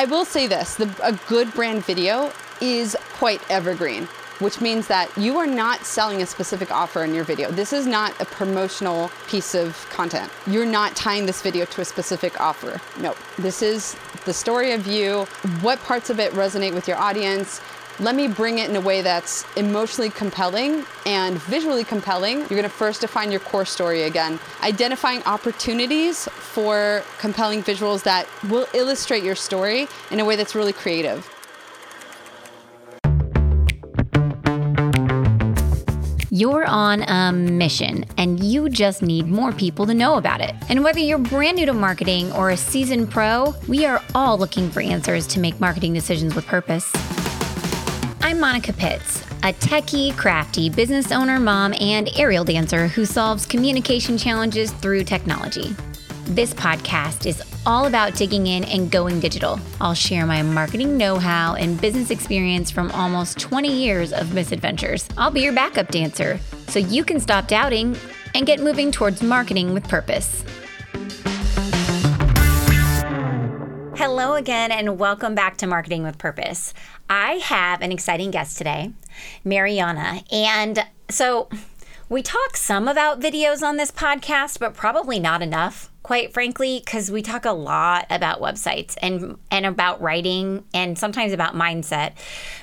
I will say this the, a good brand video is quite evergreen, which means that you are not selling a specific offer in your video. This is not a promotional piece of content. You're not tying this video to a specific offer. No, this is the story of you, what parts of it resonate with your audience, let me bring it in a way that's emotionally compelling and visually compelling. You're going to first define your core story again, identifying opportunities for compelling visuals that will illustrate your story in a way that's really creative. You're on a mission and you just need more people to know about it. And whether you're brand new to marketing or a seasoned pro, we are all looking for answers to make marketing decisions with purpose. I'm Monica Pitts, a techie, crafty business owner, mom, and aerial dancer who solves communication challenges through technology. This podcast is all about digging in and going digital. I'll share my marketing know how and business experience from almost 20 years of misadventures. I'll be your backup dancer so you can stop doubting and get moving towards marketing with purpose. Hello again, and welcome back to Marketing with Purpose. I have an exciting guest today, Mariana. And so we talk some about videos on this podcast, but probably not enough, quite frankly, because we talk a lot about websites and and about writing and sometimes about mindset.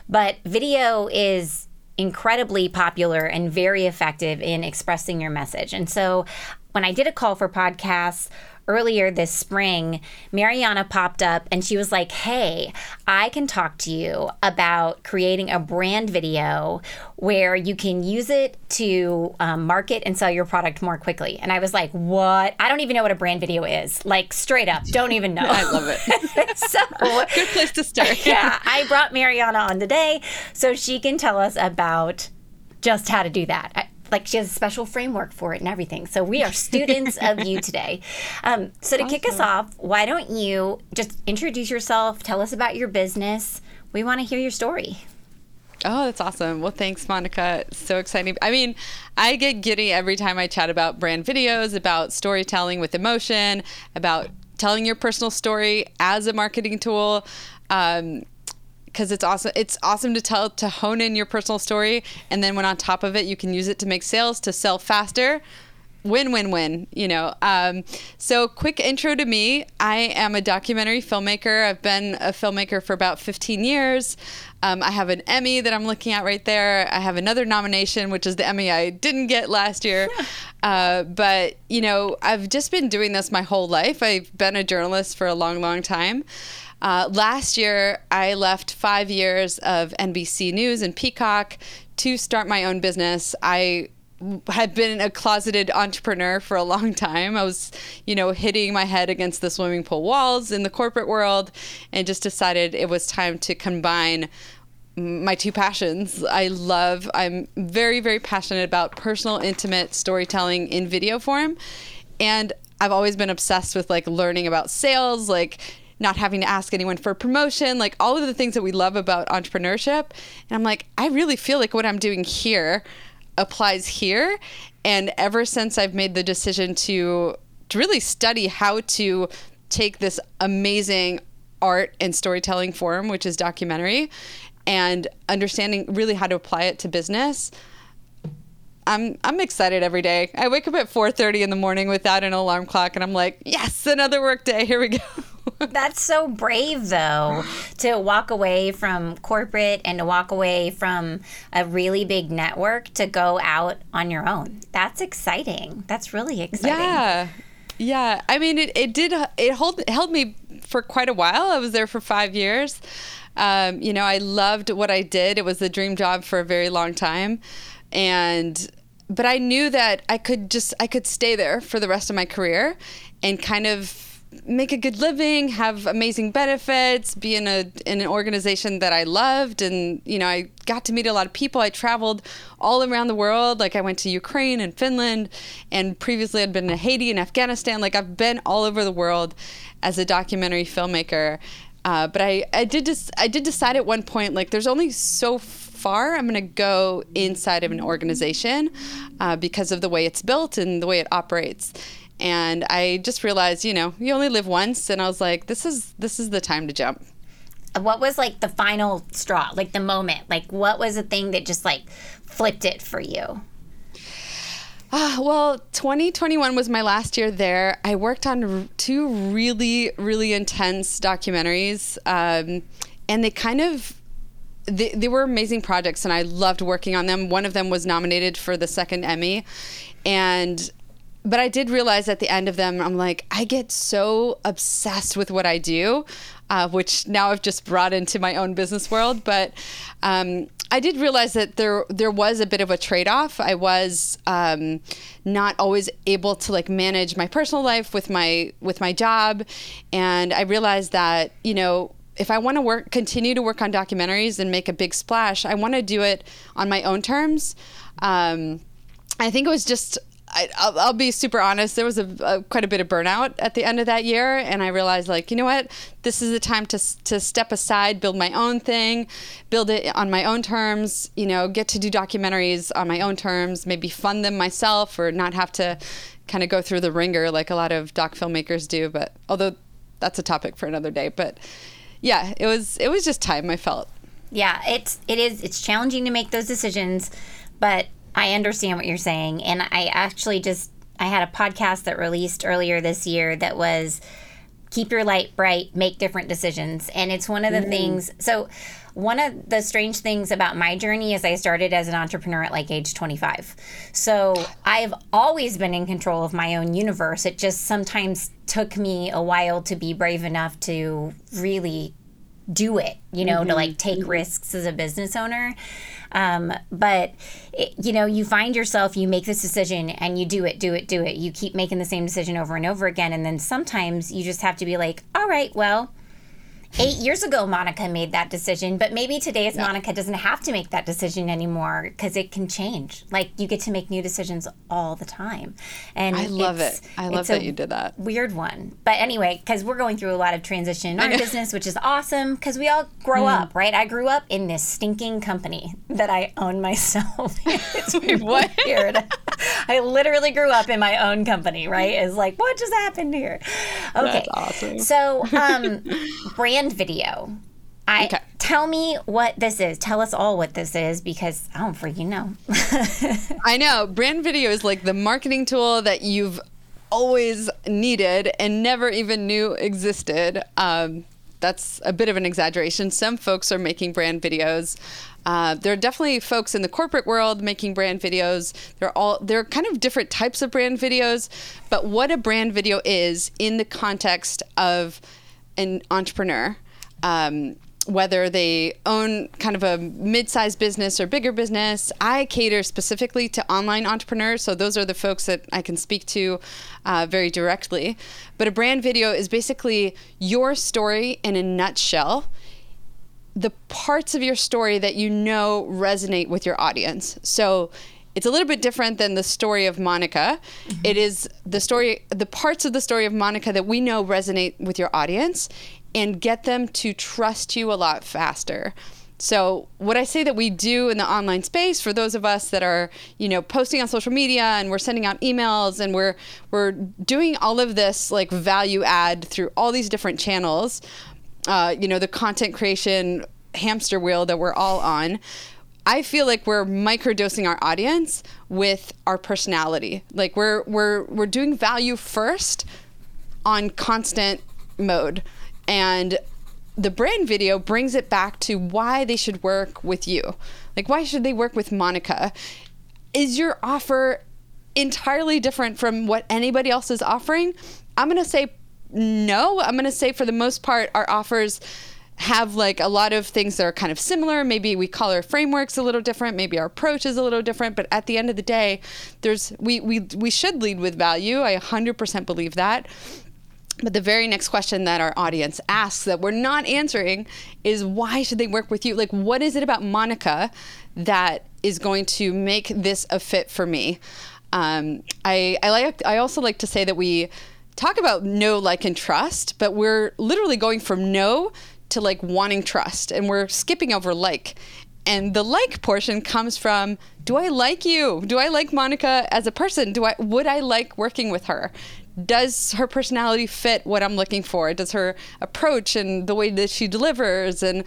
But video is incredibly popular and very effective in expressing your message. And so when I did a call for podcasts earlier this spring, Mariana popped up and she was like, Hey, I can talk to you about creating a brand video where you can use it to um, market and sell your product more quickly. And I was like, What? I don't even know what a brand video is. Like, straight up, don't even know. I love it. so, good place to start. yeah, I brought Mariana on today so she can tell us about just how to do that like she has a special framework for it and everything. So we are students of you today. Um, so to awesome. kick us off, why don't you just introduce yourself? Tell us about your business. We want to hear your story. Oh, that's awesome. Well, thanks, Monica. So exciting. I mean, I get giddy every time I chat about brand videos, about storytelling with emotion, about telling your personal story as a marketing tool. Um, because it's awesome. It's awesome to tell to hone in your personal story, and then when on top of it, you can use it to make sales to sell faster. Win, win, win. You know. Um, so, quick intro to me. I am a documentary filmmaker. I've been a filmmaker for about 15 years. Um, I have an Emmy that I'm looking at right there. I have another nomination, which is the Emmy I didn't get last year. Uh, but, you know, I've just been doing this my whole life. I've been a journalist for a long, long time. Uh, last year, I left five years of NBC News and Peacock to start my own business. I had been a closeted entrepreneur for a long time. I was, you know, hitting my head against the swimming pool walls in the corporate world and just decided it was time to combine my two passions. I love, I'm very, very passionate about personal, intimate storytelling in video form. And I've always been obsessed with like learning about sales, like not having to ask anyone for promotion, like all of the things that we love about entrepreneurship. And I'm like, I really feel like what I'm doing here applies here. And ever since I've made the decision to to really study how to take this amazing art and storytelling form, which is documentary, and understanding really how to apply it to business. I'm I'm excited every day. I wake up at 4:30 in the morning without an alarm clock and I'm like, "Yes, another work day. Here we go." That's so brave, though, to walk away from corporate and to walk away from a really big network to go out on your own. That's exciting. That's really exciting. Yeah. Yeah. I mean, it, it did, it hold, held me for quite a while. I was there for five years. Um, you know, I loved what I did. It was the dream job for a very long time. And, but I knew that I could just, I could stay there for the rest of my career and kind of make a good living, have amazing benefits, be in a in an organization that I loved and you know, I got to meet a lot of people. I traveled all around the world. Like I went to Ukraine and Finland and previously I'd been to Haiti and Afghanistan. Like I've been all over the world as a documentary filmmaker. Uh, but I, I did just I did decide at one point like there's only so far I'm going to go inside of an organization uh, because of the way it's built and the way it operates and I just realized, you know, you only live once, and I was like, this is this is the time to jump. what was like the final straw, like the moment? Like what was the thing that just like flipped it for you? Uh, well, 2021 was my last year there. I worked on r- two really, really intense documentaries, um, and they kind of they, they were amazing projects, and I loved working on them. One of them was nominated for the second Emmy, and but I did realize at the end of them, I'm like, I get so obsessed with what I do, uh, which now I've just brought into my own business world. But um, I did realize that there there was a bit of a trade off. I was um, not always able to like manage my personal life with my with my job, and I realized that you know if I want to work continue to work on documentaries and make a big splash, I want to do it on my own terms. Um, I think it was just I, will be super honest. There was a, a, quite a bit of burnout at the end of that year, and I realized, like, you know what? This is the time to to step aside, build my own thing, build it on my own terms. You know, get to do documentaries on my own terms. Maybe fund them myself, or not have to kind of go through the ringer like a lot of doc filmmakers do. But although that's a topic for another day. But yeah, it was it was just time. I felt. Yeah, it's it is it's challenging to make those decisions, but I understand what you're saying. And I actually just, I had a podcast that released earlier this year that was keep your light bright, make different decisions. And it's one of the mm. things. So, one of the strange things about my journey is I started as an entrepreneur at like age 25. So I've always been in control of my own universe. It just sometimes took me a while to be brave enough to really do it, you know, mm-hmm. to like take mm-hmm. risks as a business owner. Um, but it, you know, you find yourself, you make this decision and you do it, do it, do it. You keep making the same decision over and over again. And then sometimes you just have to be like, all right, well, eight years ago monica made that decision but maybe today's yeah. monica doesn't have to make that decision anymore because it can change. Like you get to make new decisions all the time. And i love it. i love that you did that. weird one. But anyway because we're going through a lot of transition in our business which is awesome because we all grow mm. up right? I grew up in this stinking company that i own myself. It's Wait, what? weird i literally grew up in my own company right it's like what just happened here okay That's awesome. so um brand brand video. I okay. tell me what this is. Tell us all what this is because I don't freaking know. I know. Brand video is like the marketing tool that you've always needed and never even knew existed. Um, that's a bit of an exaggeration. Some folks are making brand videos. Uh, there are definitely folks in the corporate world making brand videos. They're all they're kind of different types of brand videos, but what a brand video is in the context of an entrepreneur, um, whether they own kind of a mid-sized business or bigger business. I cater specifically to online entrepreneurs, so those are the folks that I can speak to uh, very directly. But a brand video is basically your story in a nutshell. The parts of your story that you know resonate with your audience. So it's a little bit different than the story of Monica. Mm-hmm. It is the story, the parts of the story of Monica that we know resonate with your audience and get them to trust you a lot faster. So, what I say that we do in the online space for those of us that are, you know, posting on social media and we're sending out emails and we're we're doing all of this like value add through all these different channels, uh, you know, the content creation hamster wheel that we're all on. I feel like we're microdosing our audience with our personality. Like we're we're we're doing value first on constant mode. And the brand video brings it back to why they should work with you. Like why should they work with Monica? Is your offer entirely different from what anybody else is offering? I'm going to say no. I'm going to say for the most part our offers have like a lot of things that are kind of similar. Maybe we call our frameworks a little different. Maybe our approach is a little different. But at the end of the day, there's we we we should lead with value. I 100% believe that. But the very next question that our audience asks that we're not answering is why should they work with you? Like, what is it about Monica that is going to make this a fit for me? Um, I, I like. I also like to say that we talk about know, like, and trust, but we're literally going from no to like wanting trust and we're skipping over like And the like portion comes from do I like you? Do I like Monica as a person? Do I would I like working with her? Does her personality fit what I'm looking for? Does her approach and the way that she delivers and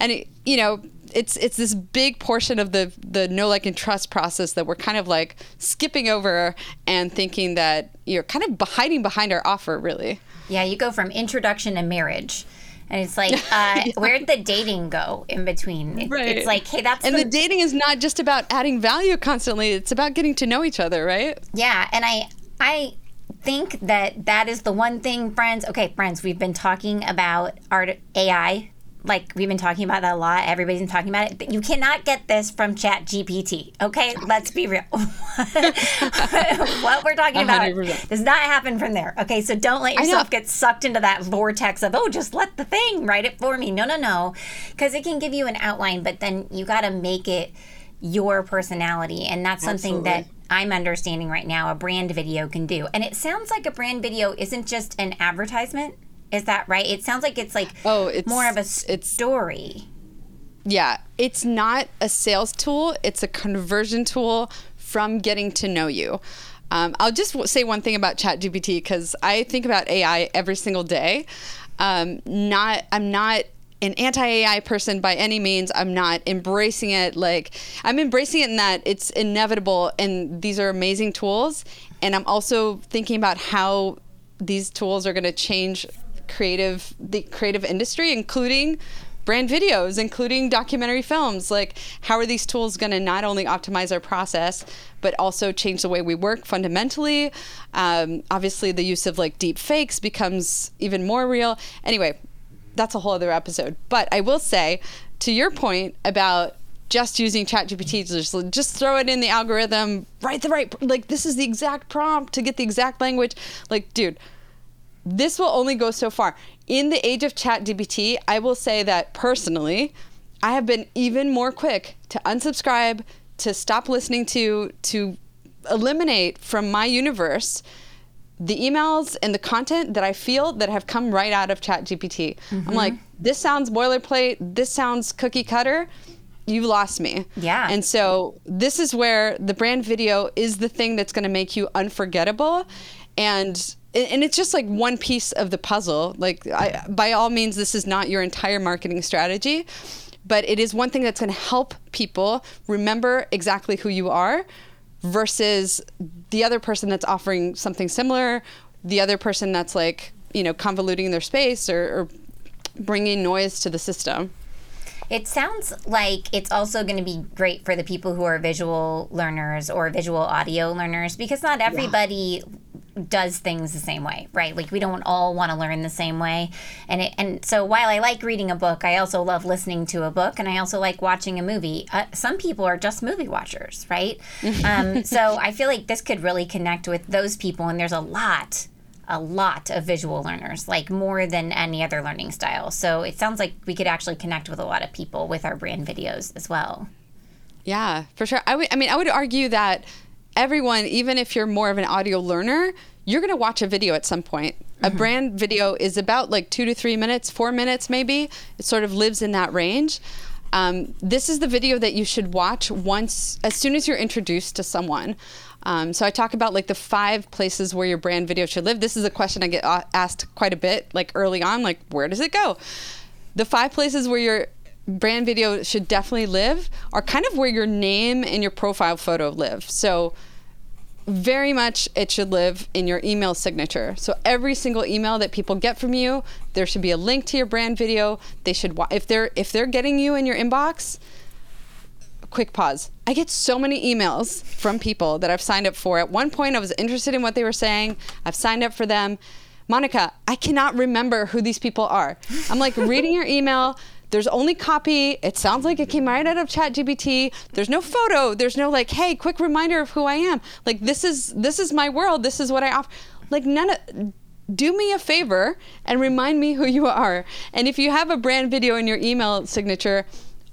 and it, you know, it's it's this big portion of the the know like and trust process that we're kind of like skipping over and thinking that you're kind of hiding behind our offer really. Yeah, you go from introduction to marriage. And it's like, uh, yeah. where'd the dating go in between? It, right. It's like, hey, that's and the, the dating is not just about adding value constantly; it's about getting to know each other, right? Yeah, and I, I think that that is the one thing, friends. Okay, friends, we've been talking about art AI like we've been talking about that a lot. Everybody's been talking about it. You cannot get this from Chat GPT. Okay, let's be real. what we're talking about 100%. does not happen from there. Okay, so don't let yourself get sucked into that vortex of oh, just let the thing write it for me. No, no, no, because it can give you an outline, but then you got to make it your personality, and that's something Absolutely. that I'm understanding right now a brand video can do. And it sounds like a brand video isn't just an advertisement is that right? It sounds like it's like oh, it's more of a it's, story. Yeah, it's not a sales tool. It's a conversion tool from getting to know you. Um, I'll just say one thing about ChatGPT because I think about AI every single day. Um, not, I'm not an anti-AI person by any means. I'm not embracing it like I'm embracing it in that it's inevitable and these are amazing tools. And I'm also thinking about how these tools are going to change creative the creative industry, including brand videos, including documentary films. Like, how are these tools going to not only optimize our process, but also change the way we work fundamentally? Um, obviously, the use of like deep fakes becomes even more real. Anyway, that's a whole other episode. But I will say, to your point about just using ChatGPT just, just throw it in the algorithm, write the right, like, this is the exact prompt to get the exact language. Like, dude, this will only go so far. In the age of ChatGPT, I will say that personally, I have been even more quick to unsubscribe, to stop listening to, to eliminate from my universe the emails and the content that I feel that have come right out of ChatGPT. Mm-hmm. I'm like, this sounds boilerplate, this sounds cookie cutter. You've lost me. Yeah. And so this is where the brand video is the thing that's going to make you unforgettable. And and it's just like one piece of the puzzle. Like, I, by all means, this is not your entire marketing strategy, but it is one thing that's going to help people remember exactly who you are versus the other person that's offering something similar, the other person that's like, you know, convoluting their space or, or bringing noise to the system. It sounds like it's also going to be great for the people who are visual learners or visual audio learners because not everybody yeah does things the same way, right? Like we don't all want to learn the same way. And it, and so while I like reading a book, I also love listening to a book, and I also like watching a movie. Uh, some people are just movie watchers, right? um, so I feel like this could really connect with those people, and there's a lot. A lot of visual learners, like more than any other learning style. So it sounds like we could actually connect with a lot of people with our brand videos as well. Yeah, for sure. I would. I mean, I would argue that everyone, even if you're more of an audio learner, you're going to watch a video at some point. Mm-hmm. A brand video is about like two to three minutes, four minutes maybe. It sort of lives in that range. Um, this is the video that you should watch once, as soon as you're introduced to someone. Um, so I talk about like the five places where your brand video should live. This is a question I get asked quite a bit, like early on, like where does it go? The five places where your brand video should definitely live are kind of where your name and your profile photo live. So very much it should live in your email signature. So every single email that people get from you, there should be a link to your brand video. They should if they're if they're getting you in your inbox, quick pause. I get so many emails from people that I've signed up for. At one point I was interested in what they were saying. I've signed up for them. Monica, I cannot remember who these people are. I'm like reading your email there's only copy. It sounds like it came right out of ChatGPT. There's no photo. There's no like, hey, quick reminder of who I am. Like this is this is my world. This is what I offer. Like none of do me a favor and remind me who you are. And if you have a brand video in your email signature,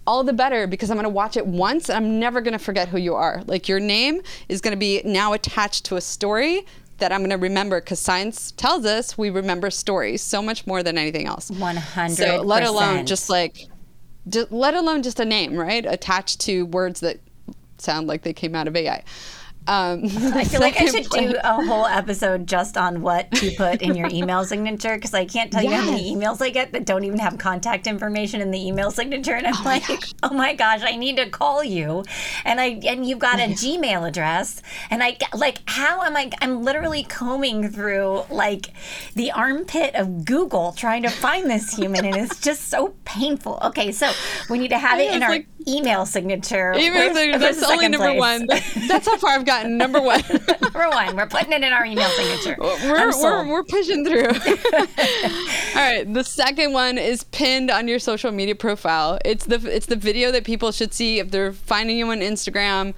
all the better because I'm going to watch it once and I'm never going to forget who you are. Like your name is going to be now attached to a story that I'm going to remember because science tells us we remember stories so much more than anything else. 100 So let alone just like let alone just a name, right? Attached to words that sound like they came out of AI. Um, I feel like I should do a whole episode just on what to put in your email signature because I can't tell yes. you how many emails I get that don't even have contact information in the email signature, and I'm oh like, oh my gosh, I need to call you, and I and you've got a Gmail address, and I like how am I? I'm literally combing through like the armpit of Google trying to find this human, and it's just so painful. Okay, so we need to have it in our email signature. Email signature. That's only number place? one. That's how far I've got gotten number one. number one. We're putting it in our email signature. We're, we're, we're pushing through. All right. The second one is pinned on your social media profile. It's the it's the video that people should see if they're finding you on Instagram.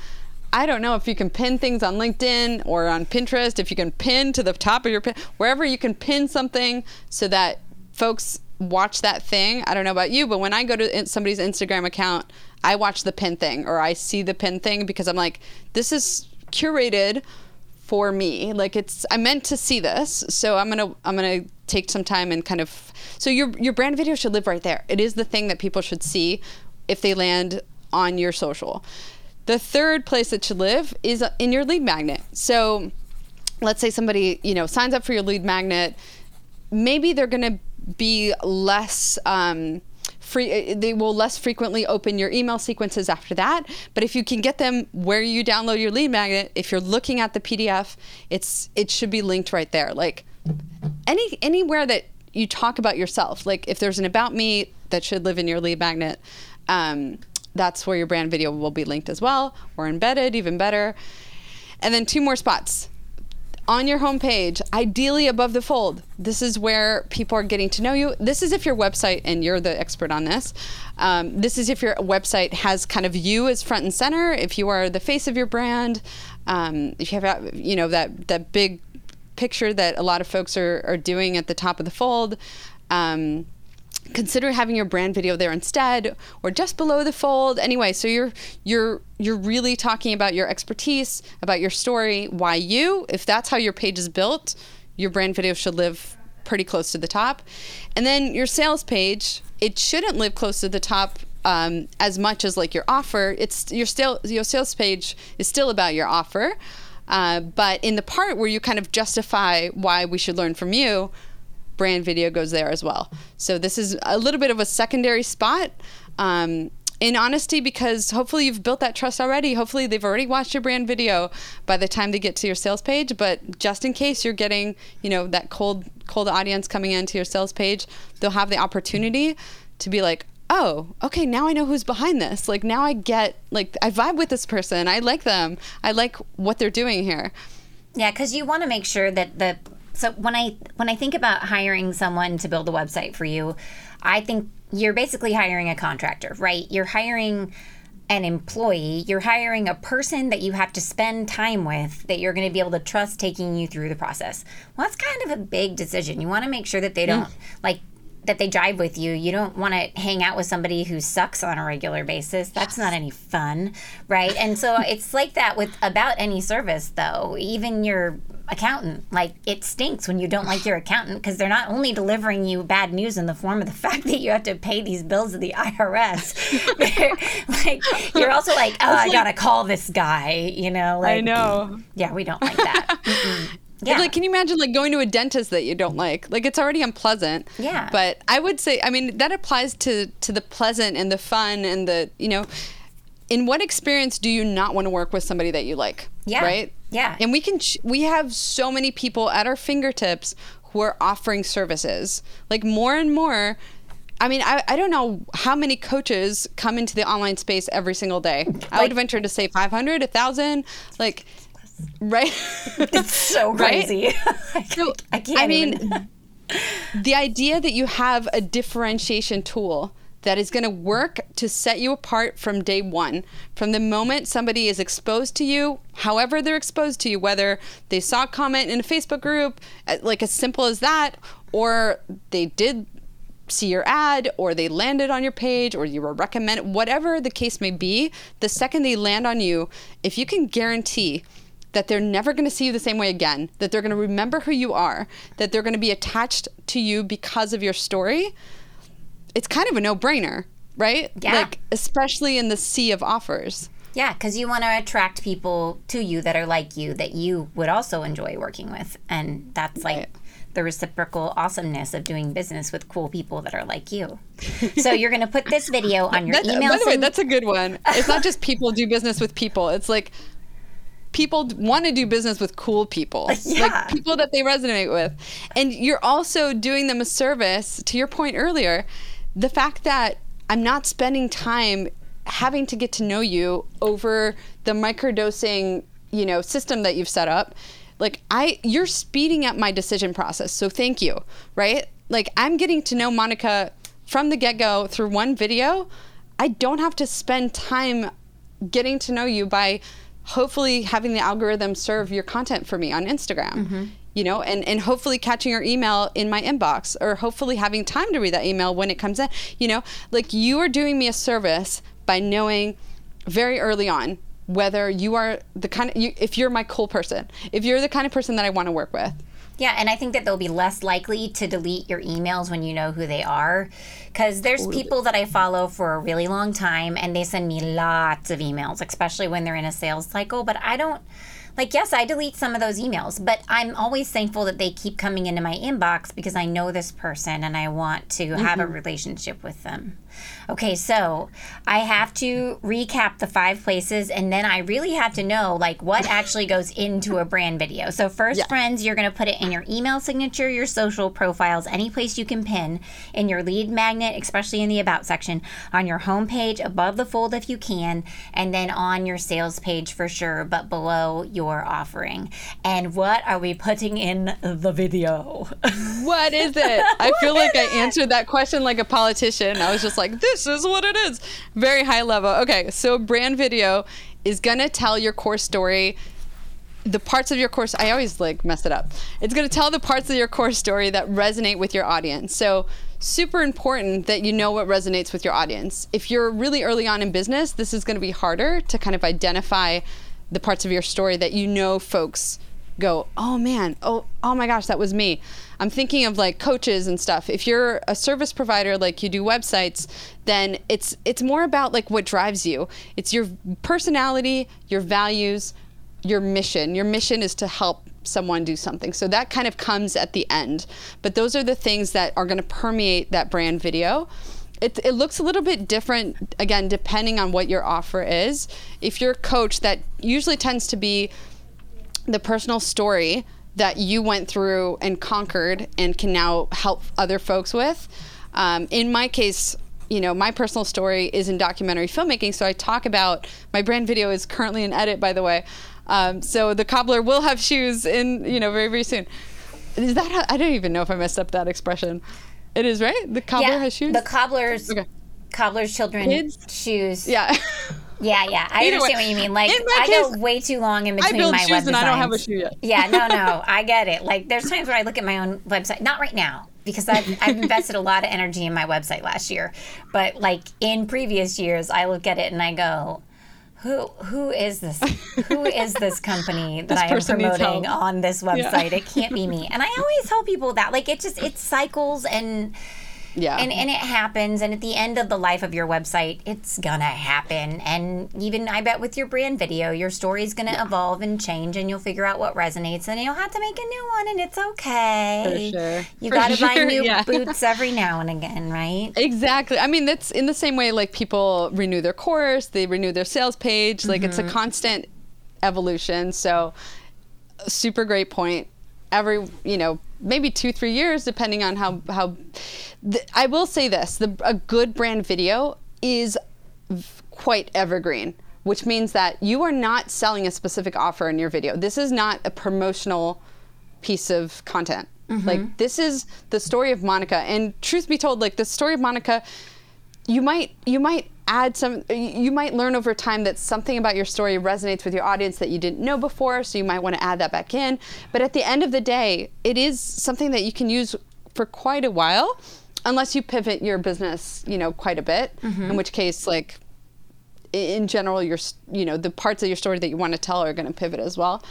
I don't know if you can pin things on LinkedIn or on Pinterest. If you can pin to the top of your pin, wherever you can pin something so that folks watch that thing. I don't know about you, but when I go to somebody's Instagram account, I watch the pin thing or I see the pin thing because I'm like, this is curated for me. Like it's I meant to see this, so I'm gonna I'm gonna take some time and kind of so your your brand video should live right there. It is the thing that people should see if they land on your social. The third place it should live is in your lead magnet. So let's say somebody you know signs up for your lead magnet, maybe they're gonna be less. Um, free uh, they will less frequently open your email sequences after that. But if you can get them where you download your lead magnet if you're looking at the pdf it's it should be linked right there. Like any anywhere that you talk about yourself like if there's an about me that should live in your lead magnet um, that's where your brand video will be linked as well or embedded even better. And then two more spots on your homepage, ideally above the fold. This is where people are getting to know you. This is if your website, and you're the expert on this, um, this is if your website has kind of you as front and center, if you are the face of your brand, um, if you have, you know, that, that big picture that a lot of folks are, are doing at the top of the fold. Um, consider having your brand video there instead or just below the fold. Anyway so you're you're you're really talking about your expertise about your story why you if that's how your page is built your brand video should live pretty close to the top. And then your sales page it shouldn't live close to the top um, as much as like your offer. It's your still your sales page is still about your offer uh, but in the part where you kind of justify why we should learn from you brand video goes there as well. So this is a little bit of a secondary spot. Um, in honesty, because hopefully you've built that trust already. Hopefully they've already watched your brand video by the time they get to your sales page. But just in case you're getting, you know, that cold cold audience coming into your sales page, they'll have the opportunity to be like, oh, okay, now I know who's behind this. Like now I get like I vibe with this person. I like them. I like what they're doing here. Yeah, because you want to make sure that the so when I when I think about hiring someone to build a website for you, I think you're basically hiring a contractor, right? You're hiring an employee, you're hiring a person that you have to spend time with that you're going to be able to trust taking you through the process. Well, that's kind of a big decision. You want to make sure that they don't mm. like that they drive with you. You don't want to hang out with somebody who sucks on a regular basis. That's not any fun, right? And so it's like that with about any service though. Even your accountant. Like it stinks when you don't like your accountant because they're not only delivering you bad news in the form of the fact that you have to pay these bills to the IRS. like you're also like, oh, I gotta call this guy. You know, like I know. Yeah, we don't like that. Yeah. Like, can you imagine like going to a dentist that you don't like? Like, it's already unpleasant. Yeah. But I would say, I mean, that applies to to the pleasant and the fun and the, you know, in what experience do you not want to work with somebody that you like? Yeah. Right. Yeah. And we can, we have so many people at our fingertips who are offering services. Like more and more, I mean, I, I don't know how many coaches come into the online space every single day. Like, I would venture to say 500, 1,000. Like, right? It's so crazy. Right? so, I can't I mean, even. the idea that you have a differentiation tool that is going to work to set you apart from day one. From the moment somebody is exposed to you, however they're exposed to you, whether they saw a comment in a Facebook group, uh, like as simple as that, or they did see your ad or they landed on your page or you were recommended, whatever the case may be, the second they land on you, if you can guarantee that they're never going to see you the same way again, that they're going to remember who you are, that they're going to be attached to you because of your story, it's kind of a no-brainer. right? Yeah. Like especially in the sea of offers. Yeah, because you want to attract people to you that are like you that you would also enjoy working with, and that's like. Right. The reciprocal awesomeness of doing business with cool people that are like you. So you're going to put this video on your That's, email. by the way, that's a good one. It's not just people do business with people. It's like people want to do business with cool people, Yeah. like people that they resonate with, and you're also doing them a service. To your point earlier, the fact that I'm not spending time having to get to know you over the microdosing, you know, system that you've set up. Like I, you're speeding up my decision process. So thank you, right? Like I'm getting to know Monica from the get go through one video. I don't have to spend time getting to know you by hopefully having the algorithm serve your content for me on Instagram. Mm-hmm. You know, and, and hopefully catching your email in my inbox or hopefully having time to read that email when it comes in. You know, like you are doing me a service by knowing very early on whether you are the kind of you, if you're my cool person, if you're the kind of person that I want to work with. Yeah, and I think that they'll be less likely to delete your emails when you know who they are. Because there's people that I follow for a really long time and they send me lots of emails, especially when they're in a sales cycle. But I don't, like, yes, I delete some of those emails, but I'm always thankful that they keep coming into my inbox because I know this person and I want to have a mm-hmm. relationship with them. Okay, so I have to recap the five places and then I really have to know like what actually goes into a brand video. So first Yeah. friends, you're going to put it in your email signature, your social profiles, any place you can pin, in your lead magnet, especially in the about section, on your homepage, above the fold if you can, and then on your sales page for sure, but below your offering. And what are we putting in the video? What is it? I feel like I answered that question like a politician. I was just like, this is what it is. Very high level. Okay, so brand video is gonna tell your core story. The parts of your course, I always like mess it up. It's gonna tell the parts of your core story that resonate with your audience. So, super important that you know what resonates with your audience. If you're really early on in business, this is gonna be harder to kind of identify the parts of your story that you know folks go, oh man, oh oh my gosh, that was me. I'm thinking of like coaches and stuff. If you're a service provider, like you do websites, then it's it's more about like what drives you. It's your personality, your values, your mission. Your mission is to help someone do something. So that kind of comes at the end. But those are the things that are going to permeate that brand video. It, it looks a little bit different again depending on what your offer is. If you're a coach, that usually tends to be the personal story that you went through and conquered and can now help other folks with. Um, in my case, you know, my personal story is in documentary filmmaking, so I talk about my brand video is currently in edit, by the way. Um, so the cobbler will have shoes in, you know, very very soon. Is that? How, I don't even know if I messed up that expression. It is right. The cobbler has shoes. The cobbler's Okay. cobbler's children Kids? shoes. yeah. Yeah, yeah. I Either understand way, what you mean. Like I go way too long in I between build my shoes web and I don't have a shoe yet. Yeah, no, no. I get it. Like there's times where I look at my own website. Not right now because I've, I've invested a lot of energy in my website last year. But like in previous years, I look at it and I go, who who is this? Who is this company that This I am promoting on this website? It can't be me. And I always tell people that like it just it cycles and Yeah. and, and it happens and at the end of the life of your website it's gonna happen and even i bet with your brand video your story's gonna evolve and change and you'll figure out what resonates and you'll have to make a new one and it's okay For sure. you For gotta buy new yeah. boots every now and again right Exactly. I mean, that's in the same way like people renew their course, they renew their sales page. Like it's a mm-hmm. constant evolution. So, super great point. Every, you know, maybe two, three years, depending on how, how, I will say this the, a good brand video is v- quite evergreen, which means that you are not selling a specific offer in your video. This is not a promotional piece of content. Mm-hmm. Like this is the story of Monica. And truth be told, like the story of Monica, you might you might add some you might learn over time that something about your story resonates with your audience that you didn't know before, so you might want to add that back in. But at the end of the day, it is something that you can use for quite a while unless you pivot your business, you know, quite a bit. In which case like in general your you know the parts of your story that you want to tell are going to pivot as well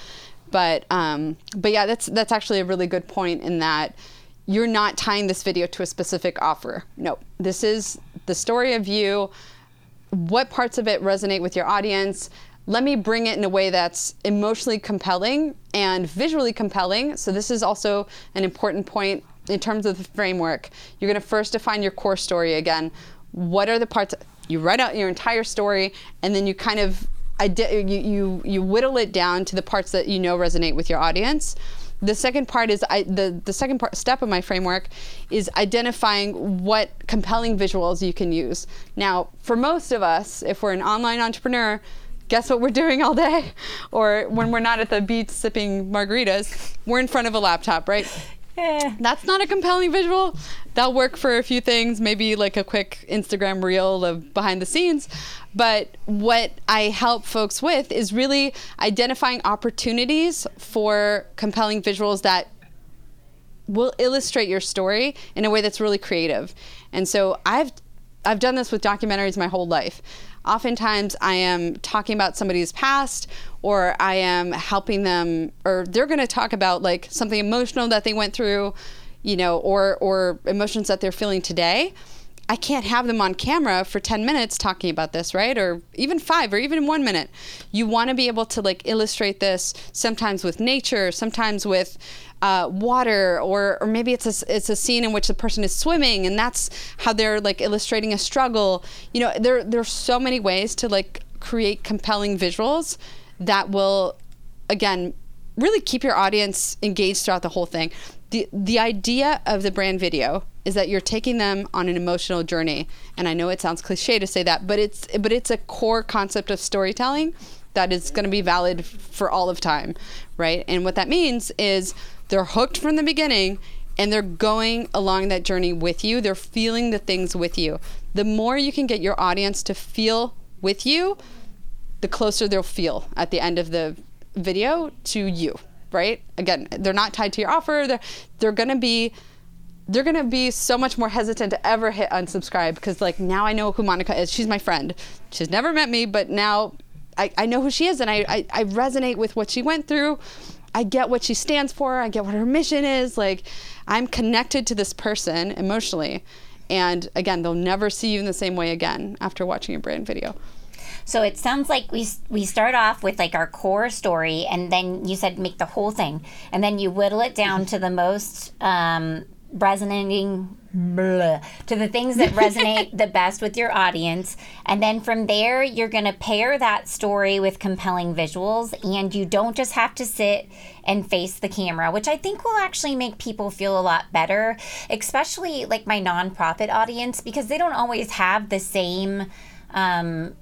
but um but yeah that's that's actually a really good point in that you're not tying this video to a specific offer no this is the story of you, what parts of it resonate with your audience. Let me bring it in a way that's emotionally compelling and visually compelling. So, this is also an important point in terms of the framework. You're going to first define your core story again. What are the parts? You write out your entire story, and then you kind of you, you, you whittle it down to the parts that you know resonate with your audience. The second part is I, the the second part step of my framework is identifying what compelling visuals you can use. Now, for most of us, if we're an online entrepreneur, guess what we're doing all day? Or when we're not at the beach sipping margaritas, we're in front of a laptop, right? Eh. That's not a compelling visual. That'll work for a few things, maybe like a quick Instagram reel of behind the scenes. But what I help folks with is really identifying opportunities for compelling visuals that will illustrate your story in a way that's really creative. And so I've I've done this with documentaries my whole life. Oftentimes I am talking about somebody's past or I am helping them or they're going to talk about like something emotional that they went through, you know, or or emotions that they're feeling today I can't have them on camera for 10 minutes talking about this, right? Or even five or even one minute. You want to be able to like illustrate this sometimes with nature, sometimes with uh, water, or, or maybe it's a, it's a scene in which the person is swimming and that's how they're like illustrating a struggle. You know, there, there's so many ways to like create compelling visuals that will, again, really keep your audience engaged throughout the whole thing. The, the idea of the brand video is that you're taking them on an emotional journey. And I know it sounds cliche to say that, but it's but it's a core concept of storytelling that is going to be valid for all of time, right? And what that means is they're hooked from the beginning and they're going along that journey with you. They're feeling the things with you. The more you can get your audience to feel with you, the closer they'll feel at the end of the video to you, right? Again, they're not tied to your offer. They're they're going to be they're going to be so much more hesitant to ever hit unsubscribe because like now I know who Monica is. She's my friend. She's never met me, but now I, I know who she is and I, I, I resonate with what she went through. I get what she stands for. I get what her mission is. Like I'm connected to this person emotionally. And again, they'll never see you in the same way again after watching a brand video. So it sounds like we we start off with like our core story, and then you said make the whole thing, and then you whittle it down to the most um, resonating blah, to the things that resonate the best with your audience. And then from there, you're going to pair that story with compelling visuals. And you don't just have to sit and face the camera, which I think will actually make people feel a lot better, especially like my nonprofit audience, because they don't always have the same um,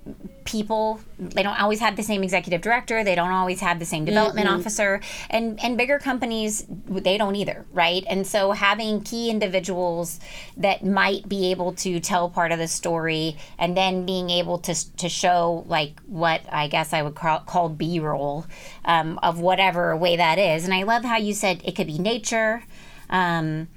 people they don't always have the same executive director they don't always have the same development mm-hmm. officer and and bigger companies they don't either right and so having key individuals that might be able to tell part of the story and then being able to to show like what i guess i would call, call b-roll um, of whatever way that is and i love how you said it could be nature um,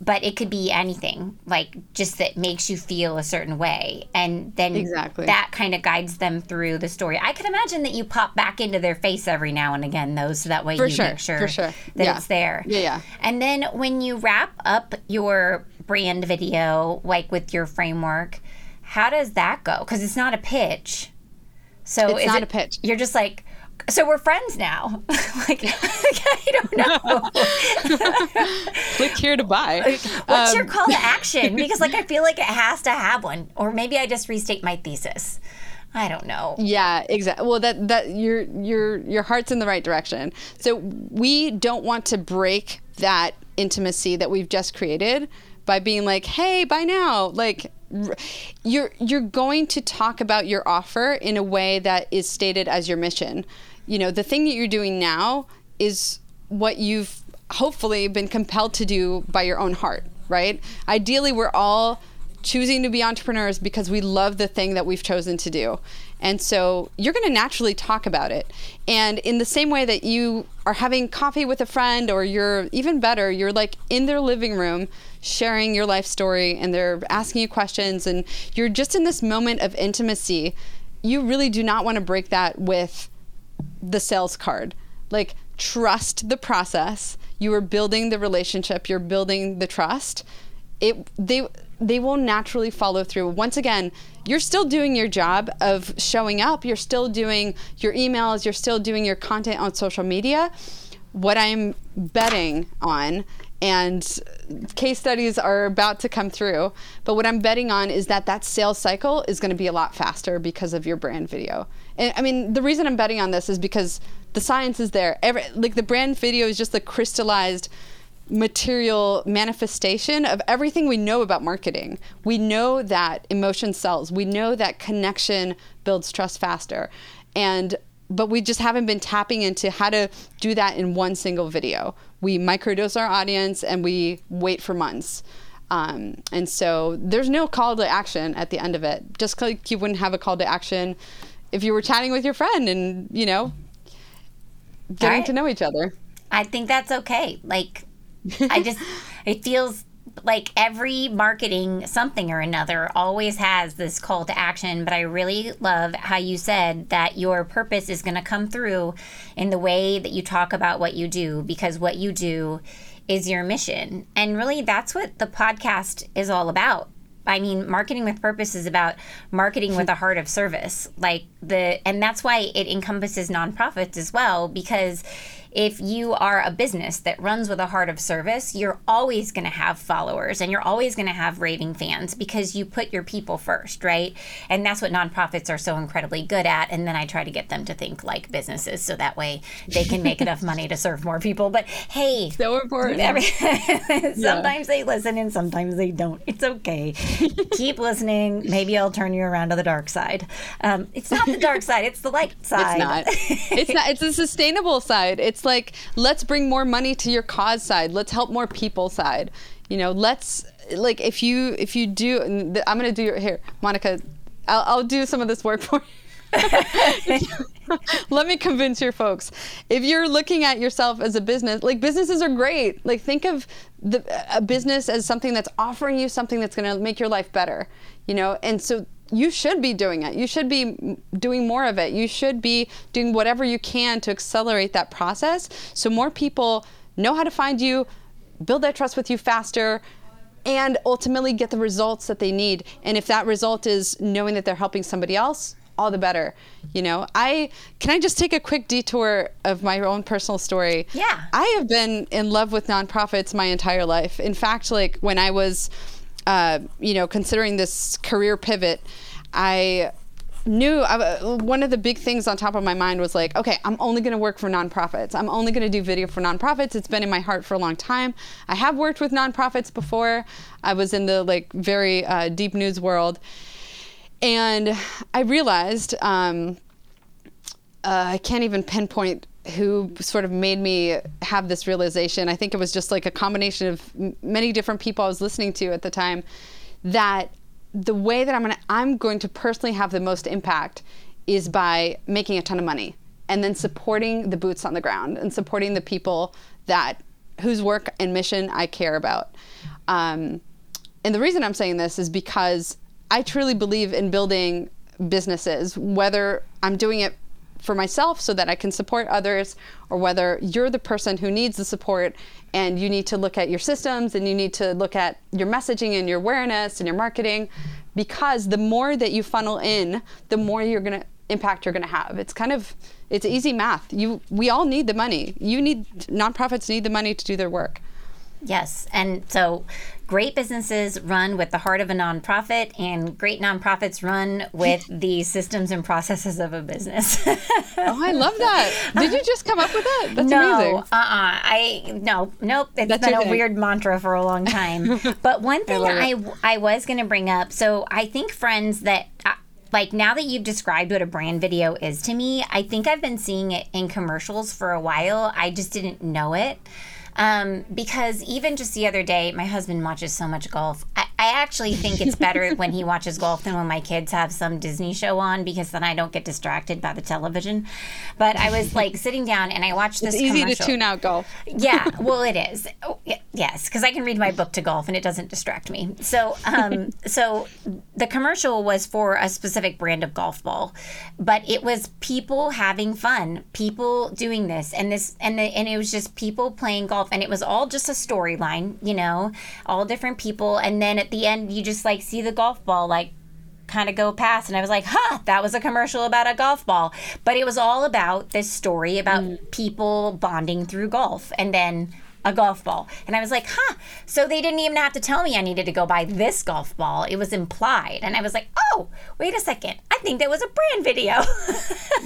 but it could be anything like just that makes you feel a certain way. And then exactly. that kind of guides them through the story. I can imagine that you pop back into their face every now and again though so that way for you sure, make sure, for sure. that yeah. it's there. Yeah yeah. And then when you wrap up your brand video like with your framework how does that go? Because it's not a pitch. So it's not it, a pitch. you're just like so we're friends now. like, I don't know. Click here to buy. What's um, your call to action? Because like I feel like it has to have one, or maybe I just restate my thesis. I don't know. Yeah, exactly. Well, that that your your your heart's in the right direction. So we don't want to break that intimacy that we've just created by being like, "Hey, by now." Like you're you're going to talk about your offer in a way that is stated as your mission. You know, the thing that you're doing now is what you've hopefully been compelled to do by your own heart, right? Ideally, we're all choosing to be entrepreneurs because we love the thing that we've chosen to do. And so you're going to naturally talk about it. And in the same way that you are having coffee with a friend, or you're even better, you're like in their living room sharing your life story and they're asking you questions, and you're just in this moment of intimacy. You really do not want to break that with the sales card. Like, trust the process. You are building the relationship, you're building the trust it they they will naturally follow through. Once again, you're still doing your job of showing up. You're still doing your emails. You're still doing your content on social media. What I'm betting on and case studies are about to come through. But what I'm betting on is that that sales cycle is going to be a lot faster because of your brand video. And I mean, the reason I'm betting on this is because the science is there. Every, like the brand video is just the crystallized material manifestation of everything we know about marketing. We know that emotion sells. We know that connection builds trust faster. And but we just haven't been tapping into how to do that in one single video. We microdose our audience and we wait for months. Um, and so there's no call to action at the end of it. Just like you wouldn't have a call to action if you were chatting with your friend and, you know, getting right. to know each other. I think that's okay. Like, I just, it feels like every marketing something or another always has this call to action but i really love how you said that your purpose is going to come through in the way that you talk about what you do because what you do is your mission and really that's what the podcast is all about I mean, marketing with purpose is about marketing with a heart of service. Like the, and that's why it encompasses nonprofits as well, because if you are a business that runs with a heart of service, you're always going to have followers and you're always going to have raving fans because you put your people first, right? And that's what nonprofits are so incredibly good at. And then I try to get them to think like businesses so that way they can make enough money to serve more people. But hey, so important. Every, sometimes yeah. they listen and sometimes they don't. It's okay. Keep listening. Maybe I'll turn you around to the dark side. Um, it's not the dark side, it's the light side. It's not. It's not. It's a sustainable side. It's like let's bring more money to your cause side. Let's help more people side. You know, let's like if you if you do I'm to do your here, Monica, I'll, I'll do some of this work for you. Let me convince your folks. If you're looking at yourself as a business, like businesses are great. Like think of the, a business as something that's offering you something that's going to make your life better, you know? And so you should be doing it. You should be doing more of it. You should be doing whatever you can to accelerate that process so more people know how to find you, build that trust with you faster, and ultimately get the results that they need. And if that result is knowing that they're helping somebody else, all the better. You know, I can I just take a quick detour of my own personal story. Yeah. I have been in love with nonprofits my entire life. In fact, like when I was uh, you know, considering this career pivot, I knew I, one of the big things on top of my mind was like, okay, I'm only going to work for nonprofits. I'm only going to do video for nonprofits. It's been in my heart for a long time. I have worked with nonprofits before. I was in the like very uh, deep news world, and I realized um, uh, I can't even pinpoint who sort of made me have this realization. I think it was just like a combination of many different people I was listening to at the time that the way that I'm going to I'm going to personally have the most impact is by making a ton of money and then supporting the boots on the ground and supporting the people that whose work and mission I care about. Um, and the reason I'm saying this is because I truly believe in building businesses, whether I'm doing it for myself so that I can support others, or whether you're the person who needs the support and you need to look at your systems and you need to look at your messaging and your awareness and your marketing. Because the more that you funnel in, the more you're going to impact you're going to have. It's kind of it's easy math. You we all need the money. You need nonprofits need the money to do their work. Yes. And so great businesses run with the heart of a nonprofit, and great nonprofits run with the systems and processes of a business. oh, I love that. Did you just come up with that? That's no, amazing. Uh-uh. I no, nope. It's That's been a weird mantra for a long time. but one thing I I, I was going to bring up. So I think friends that. Uh, like now that you've described what a brand video is to me, I think I've been seeing it in commercials for a while. I just didn't know it. Um, because even just the other day, my husband watches so much golf. I, I actually think it's better when he watches golf than when my kids have some Disney show on because then I don't get distracted by the television. But I was like sitting down and I watched this. It's easy commercial. to tune out golf. yeah, well, it is. Yes, because I can read my book to golf and it doesn't distract me. So, um, so the commercial was for a specific brand of golf ball, but it was people having fun, people doing this and this, and the, and it was just people playing golf, and it was all just a storyline, you know, all different people, and then at the end you just like see the golf ball like kind of go past and I was like, "Huh, that was a commercial about a golf ball." But it was all about this story about mm. people bonding through golf. And then a golf ball. And I was like, huh. So they didn't even have to tell me I needed to go buy this golf ball. It was implied. And I was like, oh, wait a second. I think that was a brand video.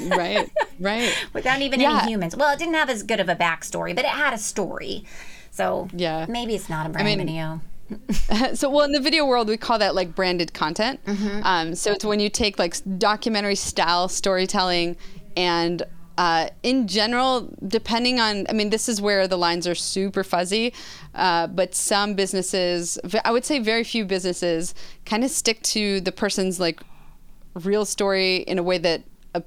right, right. Without even yeah. any humans. Well, it didn't have as good of a backstory, but it had a story. So yeah. maybe it's not a brand I mean, video. so well in the video world we call that like branded content mm-hmm. um, so it's when you take like documentary style storytelling and uh, in general, depending on, I mean, this is where the lines are super fuzzy, uh, but some businesses, I would say very few businesses, kind of stick to the person's like real story in a way that a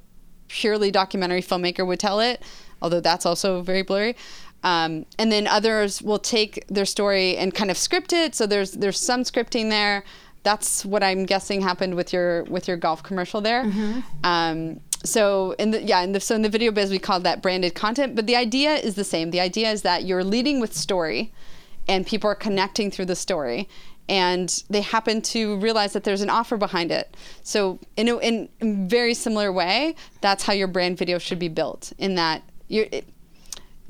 purely documentary filmmaker would tell it, although that's also very blurry. Um, and then others will take their story and kind of script it. So there's there's some scripting there. That's what I'm guessing happened with your with your golf commercial there. Mm-hmm. Um, so in the yeah in the so in the video biz we call that branded content but the idea is the same. The idea is that you're leading with story and people are connecting through the story and they happen to realize that there's an offer behind it. So in a in very similar way that's how your brand video should be built in that you're it,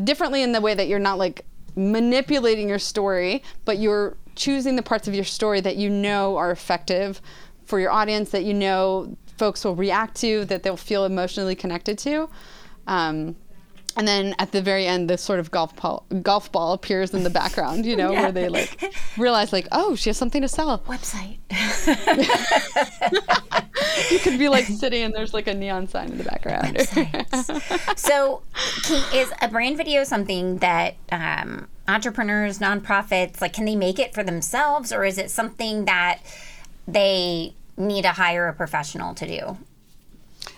differently in the way that you're not like manipulating your story but you're choosing the parts of your story that you know are effective for your audience that you know folks will react to, that they'll feel emotionally connected to. Um, and then at the very end, this sort of golf ball, golf ball appears in the background, you know, yeah. where they like realize like, oh, she has something to sell. Website. you could be like sitting and there's like a neon sign in the background. so, is a brand video something that um, entrepreneurs, nonprofits, like, can they make it for themselves, or is it something that they need to hire a professional to do?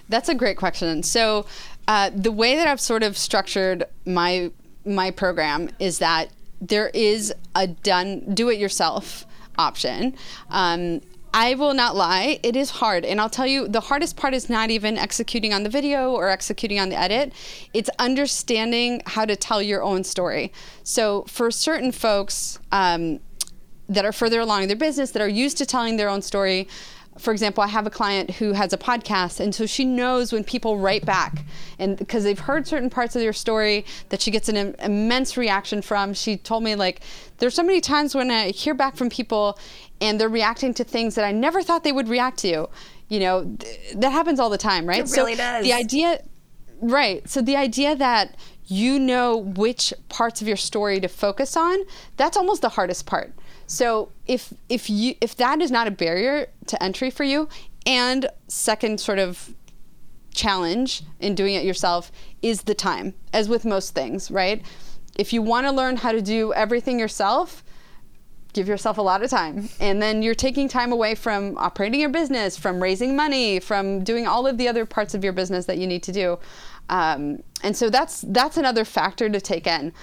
That's a great question. So, uh, the way that I've sort of structured my my program is that there is a done do it yourself option. Um, I will not lie, it is hard. And I'll tell you, the hardest part is not even executing on the video or executing on the edit, it's understanding how to tell your own story. So, for certain folks um, that are further along in their business, that are used to telling their own story, for example, I have a client who has a podcast, and so she knows when people write back, and because they've heard certain parts of your story that she gets an Im- immense reaction from. She told me like, there's so many times when I hear back from people, and they're reacting to things that I never thought they would react to. You know, th- that happens all the time, right? It really so does. The idea, right? So the idea that you know which parts of your story to focus on, that's almost the hardest part so if if you if that is not a barrier to entry for you, and second sort of challenge in doing it yourself is the time, as with most things, right? If you want to learn how to do everything yourself, give yourself a lot of time. And then you're taking time away from operating your business, from raising money, from doing all of the other parts of your business that you need to do. Um, and so that's that's another factor to take in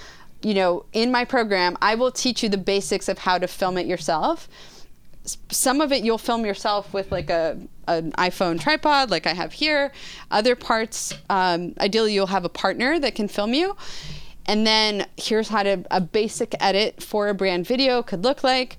you know, in my program, I will teach you the basics of how to film it yourself. Some of it you'll film yourself with like a an iPhone tripod, like I have here. Other parts, um, ideally, you'll have a partner that can film you. And then here's how to a basic edit for a brand video could look like.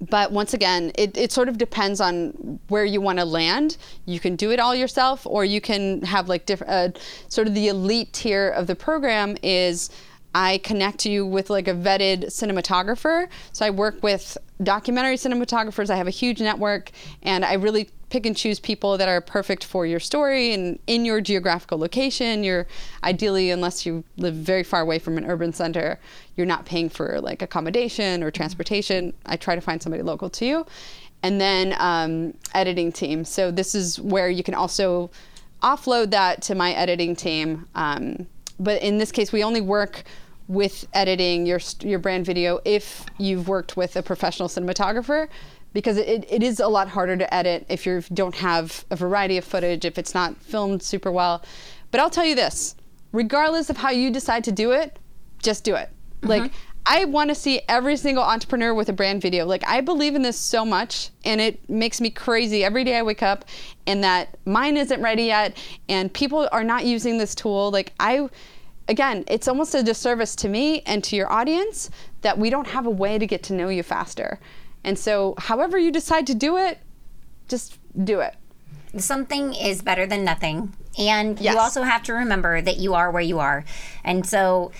But once again, it, it sort of depends on where you want to land. You can do it all yourself, or you can have like different, uh, sort of the elite tier of the program is I connect you with like a vetted cinematographer. So I work with documentary cinematographers. I have a huge network and I really pick and choose people that are perfect for your story and in your geographical location. You're ideally, unless you live very far away from an urban center, you're not paying for like accommodation or transportation. I try to find somebody local to you. And then um, editing team. So this is where you can also offload that to my editing team. Um, but in this case, we only work with editing your your brand video if you've worked with a professional cinematographer because it, it is a lot harder to edit if you don't have a variety of footage if it's not filmed super well but i'll tell you this regardless of how you decide to do it just do it mm-hmm. like I want to see every single entrepreneur with a brand video. Like I believe in this so much and it makes me crazy every day I wake up and that mine isn't ready yet and people are not using this tool. Like I again, it's almost a disservice to me and to your audience that we don't have a way to get to know you faster. And so however you decide to do it, just do it. Something is better than nothing. And Yes. you also have to remember that you are where you are. And so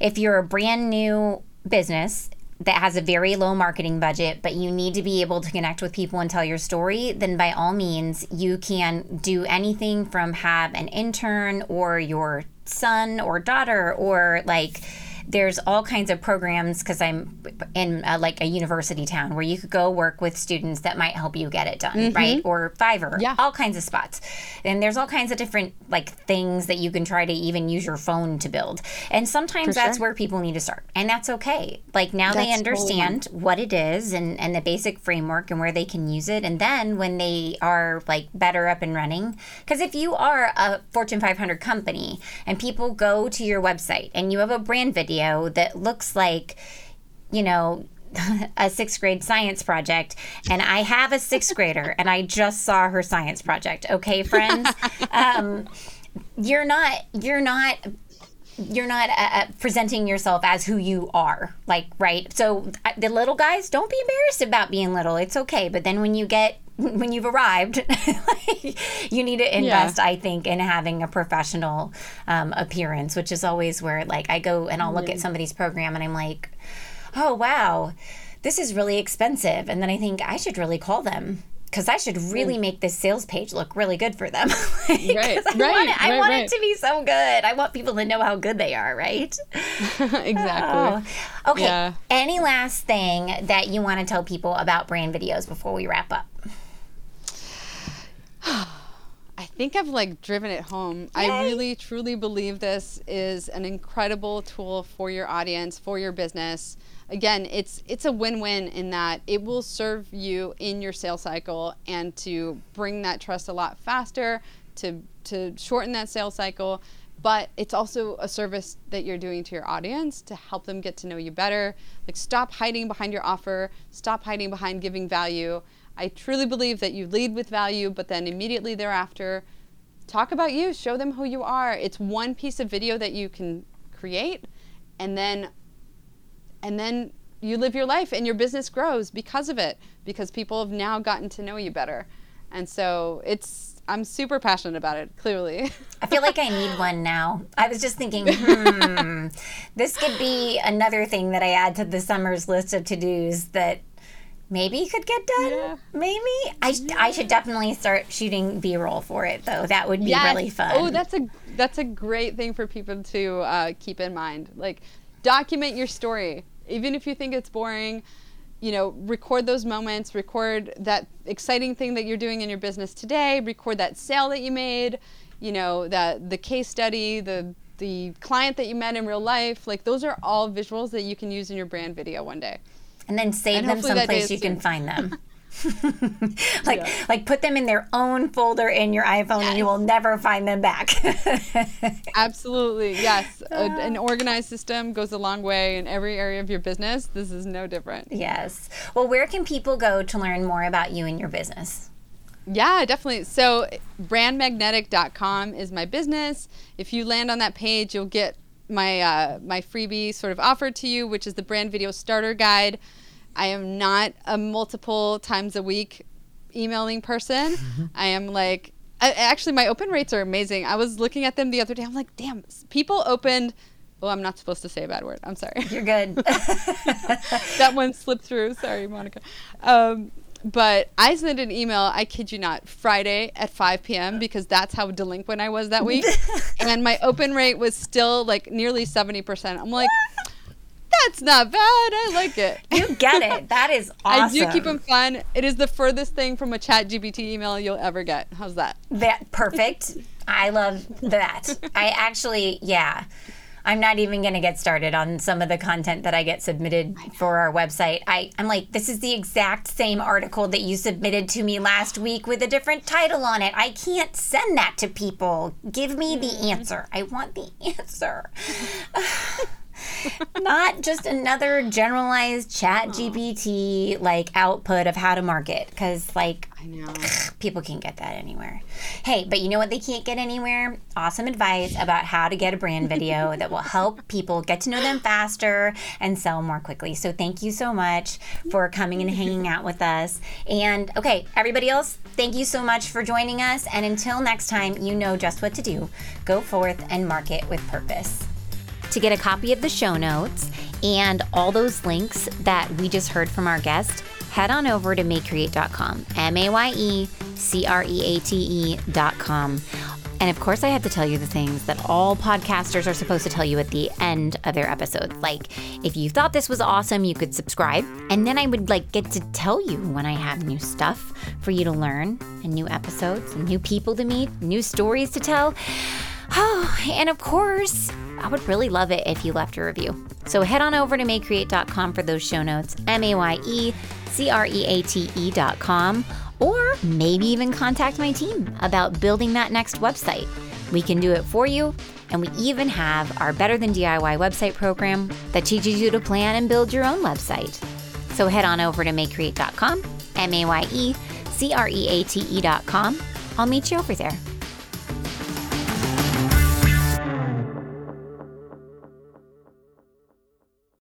if you're a brand new business that has a very low marketing budget, but you need to be able to connect with people and tell your story, then by all means, you can do anything from have an intern or your son or daughter or like there's all kinds of programs because I'm in uh like a university town where you could go work with students that might help you get it done, right? Or Fiverr, Yeah. all kinds of spots. And there's all kinds of different like things that you can try to even use your phone to build. And sometimes For that's sure. where people need to start. And that's okay. Like now they That's totally understand what it is and, and the basic framework and where they can use it. And then when they are like better up and running, because if you are a Fortune 500 company and people go to your website and you have a brand video that looks like, you know, a sixth grade science project, and I have a sixth grader, and I just saw her science project. Okay, friends, um, you're not you're not you're not uh, uh, presenting yourself as who you are like right so uh, the little guys don't be embarrassed about being little it's okay but then when you get when you've arrived you need to invest i think in having a professional um, appearance which is always where like i go and i'll look at somebody's program and i'm like oh wow this is really expensive and then i think i should really call them because I should really make this sales page look really good for them. Like, Right, I right, want, it, I right, want right. it to be so good. I want people to know how good they are, right? exactly. Oh. Okay. Yeah. Any last thing that you want to tell people about brand videos before we wrap up? I think I've like driven it home. I really truly believe this is an incredible tool for your audience, for your business. Again, it's it's a win-win in that it will serve you in your sales cycle and to bring that trust a lot faster, to to shorten that sales cycle, but it's also a service that you're doing to your audience to help them get to know you better. Like stop hiding behind your offer, stop hiding behind giving value. I truly believe that you lead with value, but then immediately thereafter, talk about you, show them who you are. It's one piece of video that you can create, and then and then you live your life and your business grows because of it because people have now gotten to know you better. And so it's I'm super passionate about it, clearly. I feel like I need one now. I was just thinking, hmm, this could be another thing that I add to the summer's list of to dos that maybe could get done. Yeah. Maybe I, sh- I should definitely start shooting B roll for it though. That would be Yes. really fun. Oh, that's a that's a great thing for people to uh, keep in mind. Like, document your story, even if you think it's boring. You know, record those moments. Record that exciting thing that you're doing in your business today. Record that sale that you made. You know, that the case study, the the client that you met in real life. Like, those are all visuals that you can use in your brand video one day. And then save and them hopefully that day someplace you can find them. like like put them in their own folder in your iPhone and you will never find them back. Absolutely, yes. A, ah. an organized system goes a long way in every area of your business. This is no different. yes. Well, where can people go to learn more about you and your business? Yeah, definitely. So, brandmagnetic.com is my business. If you land on that page, you'll get my uh, my freebie sort of offered to you, which is the brand video starter guide. I am not a multiple times a week emailing person. I am like, I, actually, my open rates are amazing. I was looking at them the other day. I'm like, damn, people opened. Oh, I'm not supposed to say a bad word. I'm sorry. You're good. that one slipped through. Sorry, Monica. Um, but I sent an email, I kid you not, Friday at 5 p.m. because that's how delinquent I was that week. and my open rate was still like nearly 70%. I'm like, that's not bad. I like it. you get it. That is awesome. I do keep them fun. It is the furthest thing from a chat GPT email you'll ever get. How's that? That perfect. I love that. I actually, yeah. I'm not even going to get started on some of the content that I get submitted for our website. I, I'm like, this is the exact same article that you submitted to me last week with a different title on it. I can't send that to people. Give me the mm. answer. I want the answer. not just another generalized chat oh. GPT like output of how to market because like I know. people can't get that anywhere. Hey, but you know what they can't get anywhere? Awesome advice about how to get a brand video that will help people get to know them faster and sell more quickly. So thank you so much for coming and hanging out with us. And okay, everybody else, thank you so much for joining us. And until next time, you know just what to do. Go forth and market with purpose. To get a copy of the show notes and all those links that we just heard from our guest, head on over to mayecreate.com. M A Y E C R E A T E.com. And of course, I have to tell you the things that all podcasters are supposed to tell you at the end of their episodes. Like, if you thought this was awesome, you could subscribe. And then I would like get to tell you when I have new stuff for you to learn and new episodes and new people to meet, new stories to tell. Oh, and of course, I would really love it if you left a review. So head on over to mayecreate.com for those show notes, M A Y E C R E A T E.com, or maybe even contact my team about building that next website. We can do it for you, and we even have our Better Than DIY website program that teaches you to plan and build your own website. So head on over to mayecreate.com, M A Y E C R E A T E.com. I'll meet you over there.